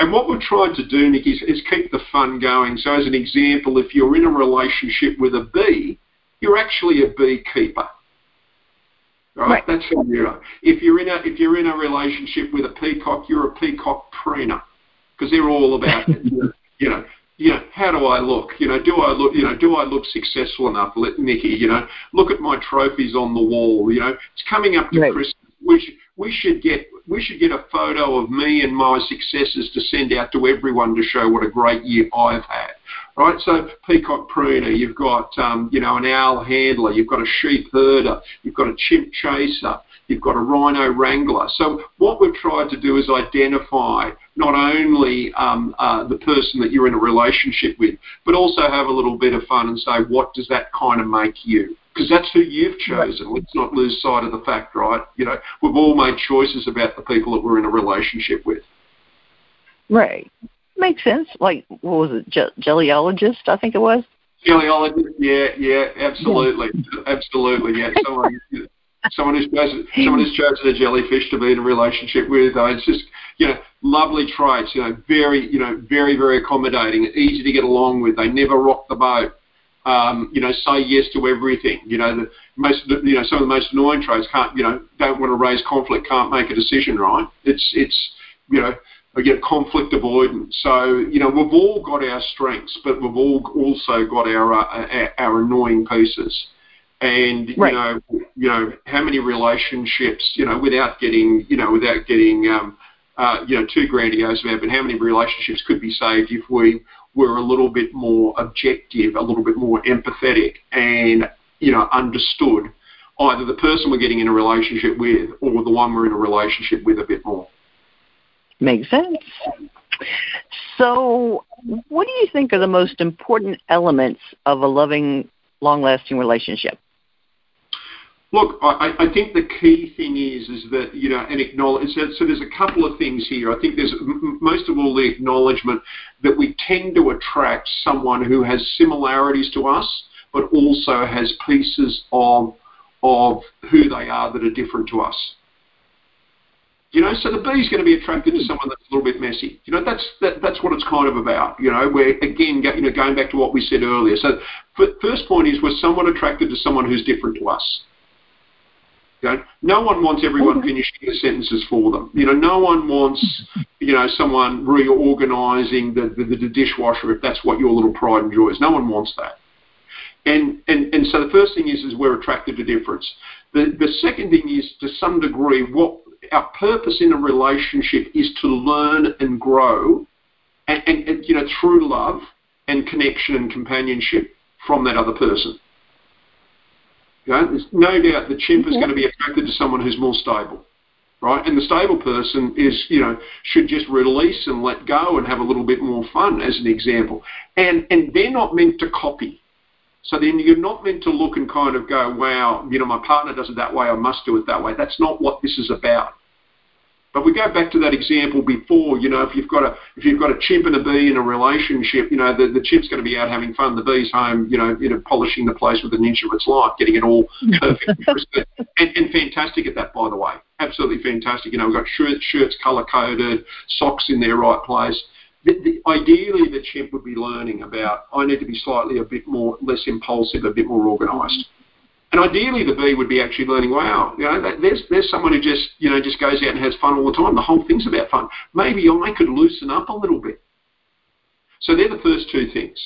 And what we're trying to do, Nick, is, is keep the fun going. So, as an example, if you're in a relationship with a bee, you're actually a beekeeper. Right? right. That's who you are. If you're in a if you're in a relationship with a peacock, you're a peacock preener because they're all about *laughs* you know you know, how do I look? You know, do I look, you know, do I look successful enough, Nikki? You know, look at my trophies on the wall. You know, it's coming up to right. Christmas. We should, we should get we should get a photo of me and my successes to send out to everyone to show what a great year I've had. Right, so peacock pruner, you've got um, you know an owl handler, you've got a sheep herder, you've got a chimp chaser, you've got a rhino wrangler. So what we've tried to do is identify not only um, uh, the person that you're in a relationship with, but also have a little bit of fun and say, what does that kind of make you? Because that's who you've chosen. Let's not lose sight of the fact, right? You know, we've all made choices about the people that we're in a relationship with. Right. Makes sense. Like, what was it, Je- jellyologist, I think it was? Jellyologist, yeah, yeah, absolutely. Yeah. Absolutely, yeah. Someone, *laughs* someone who's chosen, someone who's chosen a jellyfish to be in a relationship with. Uh, it's just you know lovely traits. You know, very you know very very accommodating, easy to get along with. They never rock the boat. Um, you know, say yes to everything. You know, the most you know some of the most annoying traits can't you know don't want to raise conflict, can't make a decision. Right? It's it's you know get conflict avoidance. So you know we've all got our strengths, but we've all also got our uh, our, our annoying pieces and right. you know you know how many relationships you know without getting you know without getting um, uh, you know too grandiose about, but how many relationships could be saved if we were a little bit more objective, a little bit more empathetic, and you know understood either the person we're getting in a relationship with or the one we're in a relationship with a bit more. Makes sense. So, what do you think are the most important elements of a loving, long lasting relationship? Look, I, I, think the key thing is is that you know, and acknowledge. So, so there's a couple of things here. I think there's most of all the acknowledgement that we tend to attract someone who has similarities to us, but also has pieces of of who they are that are different to us. You know, so the bee's going to be attracted to someone that's a little bit messy. You know, that's that, that's what it's kind of about. You know, where again, you know, going back to what we said earlier. So, first point is we're somewhat attracted to someone who's different to us. You know, no one wants everyone mm-hmm. finishing the sentences for them. You know, no one wants, you know, someone reorganising the, the, the dishwasher if that's what your little pride and joy is. No one wants that. And, and, and so the first thing is, is we're attracted to difference. The, the second thing is, to some degree, what our purpose in a relationship is to learn and grow, and, and, and you know, through love and connection and companionship from that other person. Okay? There's no doubt the chimp is going to be attracted to someone who's more stable, right? And the stable person is, you know, should just release and let go and have a little bit more fun, as an example. And and they're not meant to copy. So then you're not meant to look and kind of go, wow, you know, my partner does it that way, I must do it that way. That's not what this is about. But we go back to that example before, you know, if you've got a if you've got a chimp and a bee in a relationship, you know, the, the chimp's going to be out having fun, the bee's home, you know, you know, polishing the place with an inch of its life, getting it all *laughs* perfect and, and fantastic at that, by the way. Absolutely fantastic. You know, we've got shirts, shirts color coded, socks in their right place. The, the, ideally, the chimp would be learning about I need to be slightly a bit more less impulsive, a bit more organised. And ideally, the bee would be actually learning. Wow, you know, there's there's someone who just you know just goes out and has fun all the time. The whole thing's about fun. Maybe I could loosen up a little bit. So they're the first two things.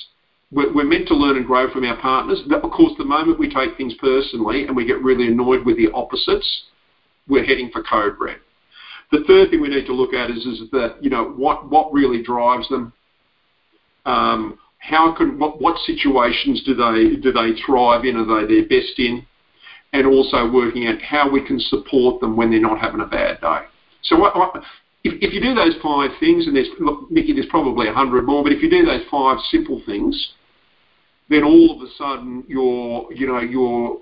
We're, we're meant to learn and grow from our partners. But Of course, the moment we take things personally and we get really annoyed with the opposites, we're heading for code red. The third thing we need to look at is is that you know what what really drives them. Um, how can what, what situations do they do they thrive in? Are they their best in? And also working out how we can support them when they're not having a bad day. So what, what, if, if you do those five things, and there's look, Nikki, there's probably a hundred more, but if you do those five simple things, then all of a sudden you're you know you're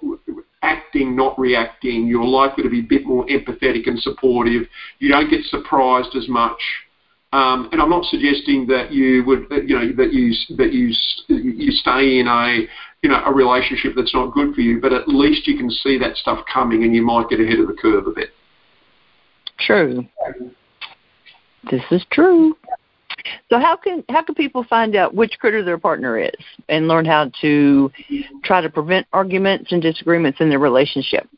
acting, not reacting. You're likely to be a bit more empathetic and supportive. You don't get surprised as much. Um, and I'm not suggesting that you would, you know, that you that you you stay in a you know a relationship that's not good for you, but at least you can see that stuff coming, and you might get ahead of the curve a bit. True. This is true. So how can how can people find out which critter their partner is and learn how to try to prevent arguments and disagreements in their relationship?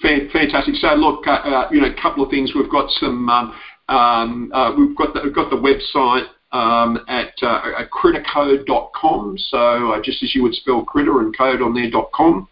Fantastic. So look, uh, uh, you know, a couple of things. We've got some um, um, uh, we've got the, we've got the website um, at, uh. So uh, just as you would spell critter and code on there.com,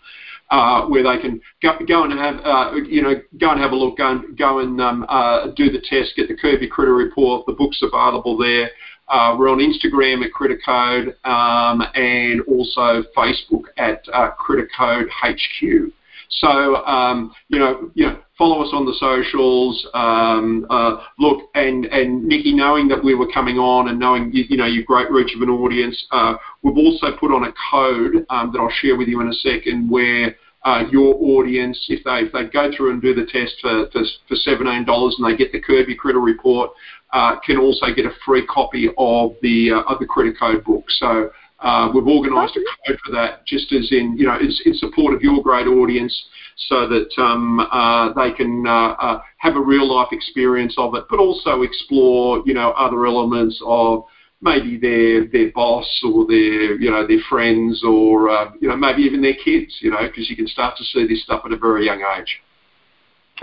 uh, where they can go, go and have uh, you know go and have a look, go and go and um, uh, do the test, get the Your Critter report. The book's available there. Uh, we're on Instagram at Critter Code um, and also Facebook at uh, Critter Code HQ. So um, you know, you know, follow us on the socials. Um, uh, look, and and Nikki, knowing that we were coming on and knowing you, you know your great reach of an audience, uh, we've also put on a code um, that I'll share with you in a second where. Uh, your audience, if they if they go through and do the test for for, for seventeen dollars and they get the Curb Your Critter report, uh, can also get a free copy of the uh, of the Critter Code book. So uh, we've organised a code for that, just as in, you know, in, in support of your great audience, so that um, uh, they can uh, uh, have a real life experience of it, but also explore, you know, other elements of maybe their their boss or their you know their friends or uh, you know maybe even their kids, you know, because you can start to see this stuff at a very young age.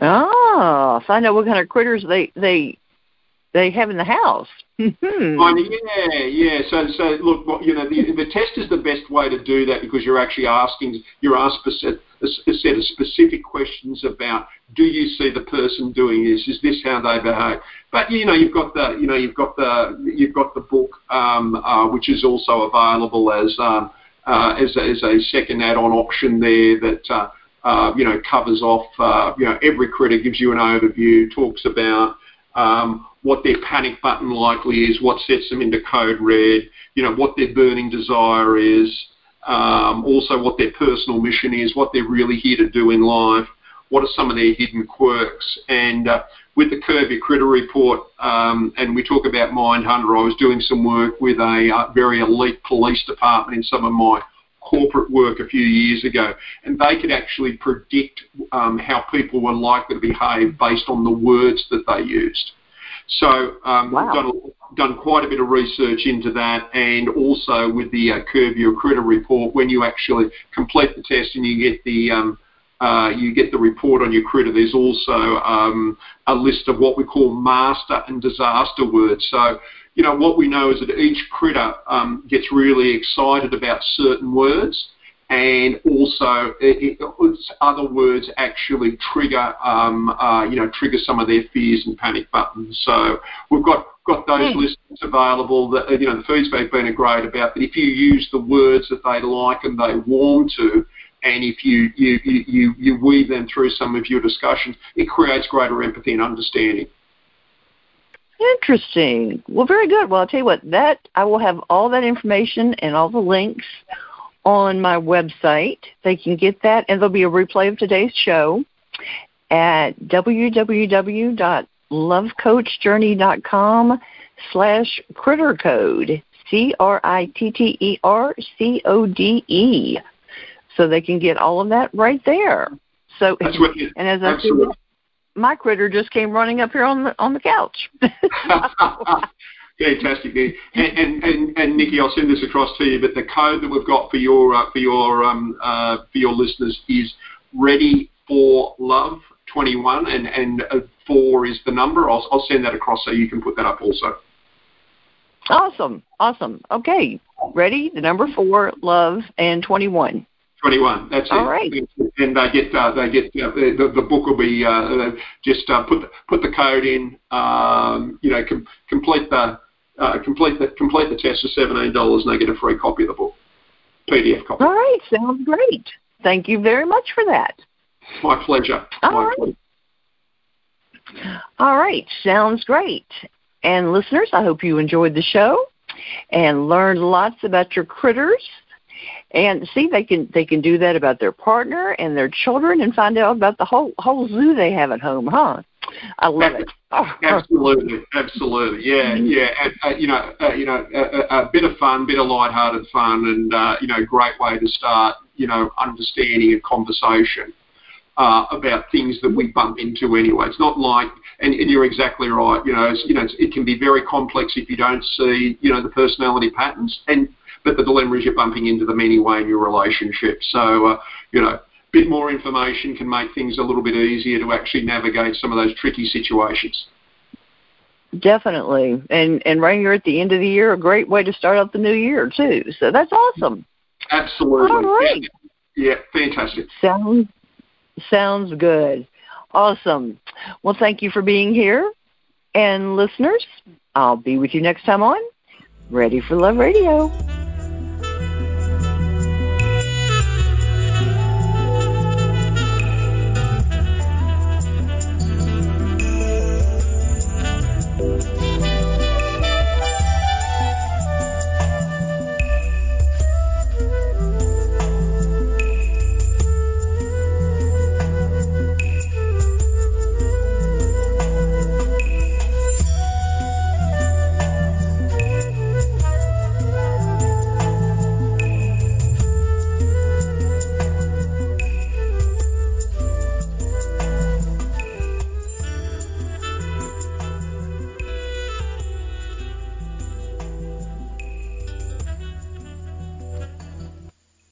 Oh, find out what kind of critters they they they have in the house. Mm-hmm. Mean, yeah, yeah. So, so look, you know, the, the test is the best way to do that because you're actually asking, you're asked a set, a set of specific questions about, do you see the person doing this? Is this how they behave? But you know, you've got the, you know, you've got the, you've got the book, um, uh, which is also available as, um, uh, as, a, as a second add-on option there that. Uh, uh, you know, covers off, uh, you know, every critter gives you an overview, talks about um, what their panic button likely is, what sets them into code red, you know, what their burning desire is, um, also what their personal mission is, what they're really here to do in life, what are some of their hidden quirks. And uh, with the Curb Your Critter report, um, and we talk about Mindhunter, I was doing some work with a uh, very elite police department in some of my corporate work a few years ago, and they could actually predict um, how people were likely to behave based on the words that they used. So um, wow. done, done quite a bit of research into that, and also with the uh, Curb Your Critter report, when you actually complete the test and you get the um, uh, you get the report on your critter. There's also um, a list of what we call master and disaster words. So, you know, what we know is that each critter um, gets really excited about certain words, and also it, it, other words actually trigger, um, uh, you know, trigger some of their fears and panic buttons. So we've got got those mm. lists available. That you know, the feedback been great about that. If you use the words that they like and they warm to, and if you you you you weave them through some of your discussions, it creates greater empathy and understanding. Interesting. Well, very good. Well, I'll tell you what. That I will have all that information and all the links on my website. They can get that, and there'll be a replay of today's show at www.lovecoachjourney.com slash critter code, C-R-I-T-T-E-R-C-O-D-E. So they can get all of that right there. So, and as I said, my critter just came running up here on the on the couch. *laughs* *laughs* *laughs* Fantastic. And, and, and, and, Nikki, I'll send this across to you. But the code that we've got for your uh, for your um, uh, for your listeners is ready for love 21, and and uh, four is the number. I'll I'll send that across so you can put that up also. Awesome, awesome. Okay, ready? The number four, love, and 21. 21. That's All it. right. And they get uh, they get uh, the, the book will be uh, just uh, put the, put the code in. Um, you know, com- complete the uh, complete the complete the test for seventeen dollars, and they get a free copy of the book, PDF copy. All right, sounds great. Thank you very much for that. My pleasure. All My right. pleasure. All right, sounds great. And listeners, I hope you enjoyed the show and learned lots about your critters. And see, they can they can do that about their partner and their children, and find out about the whole whole zoo they have at home, huh? I love it. Oh, Absolutely, absolutely, yeah, yeah. And, uh, you know, uh, you know, a, a, a bit of fun, bit of light-hearted fun, and uh, you know, great way to start, you know, understanding a conversation uh, about things that we bump into anyway. It's not like, and, and you're exactly right. You know, it's, you know, it's, it can be very complex if you don't see, you know, the personality patterns, and but the dilemma is you're bumping into them anyway in your relationship. So, uh, you know, bit more information can make things a little bit easier to actually navigate some of those tricky situations. Definitely. And and right here at the end of the year, a great way to start out the new year too. So that's awesome. Absolutely. All right. Yeah, fantastic. Sounds sounds good. Awesome. Well, thank you for being here. And listeners, I'll be with you next time on Ready for Love Radio.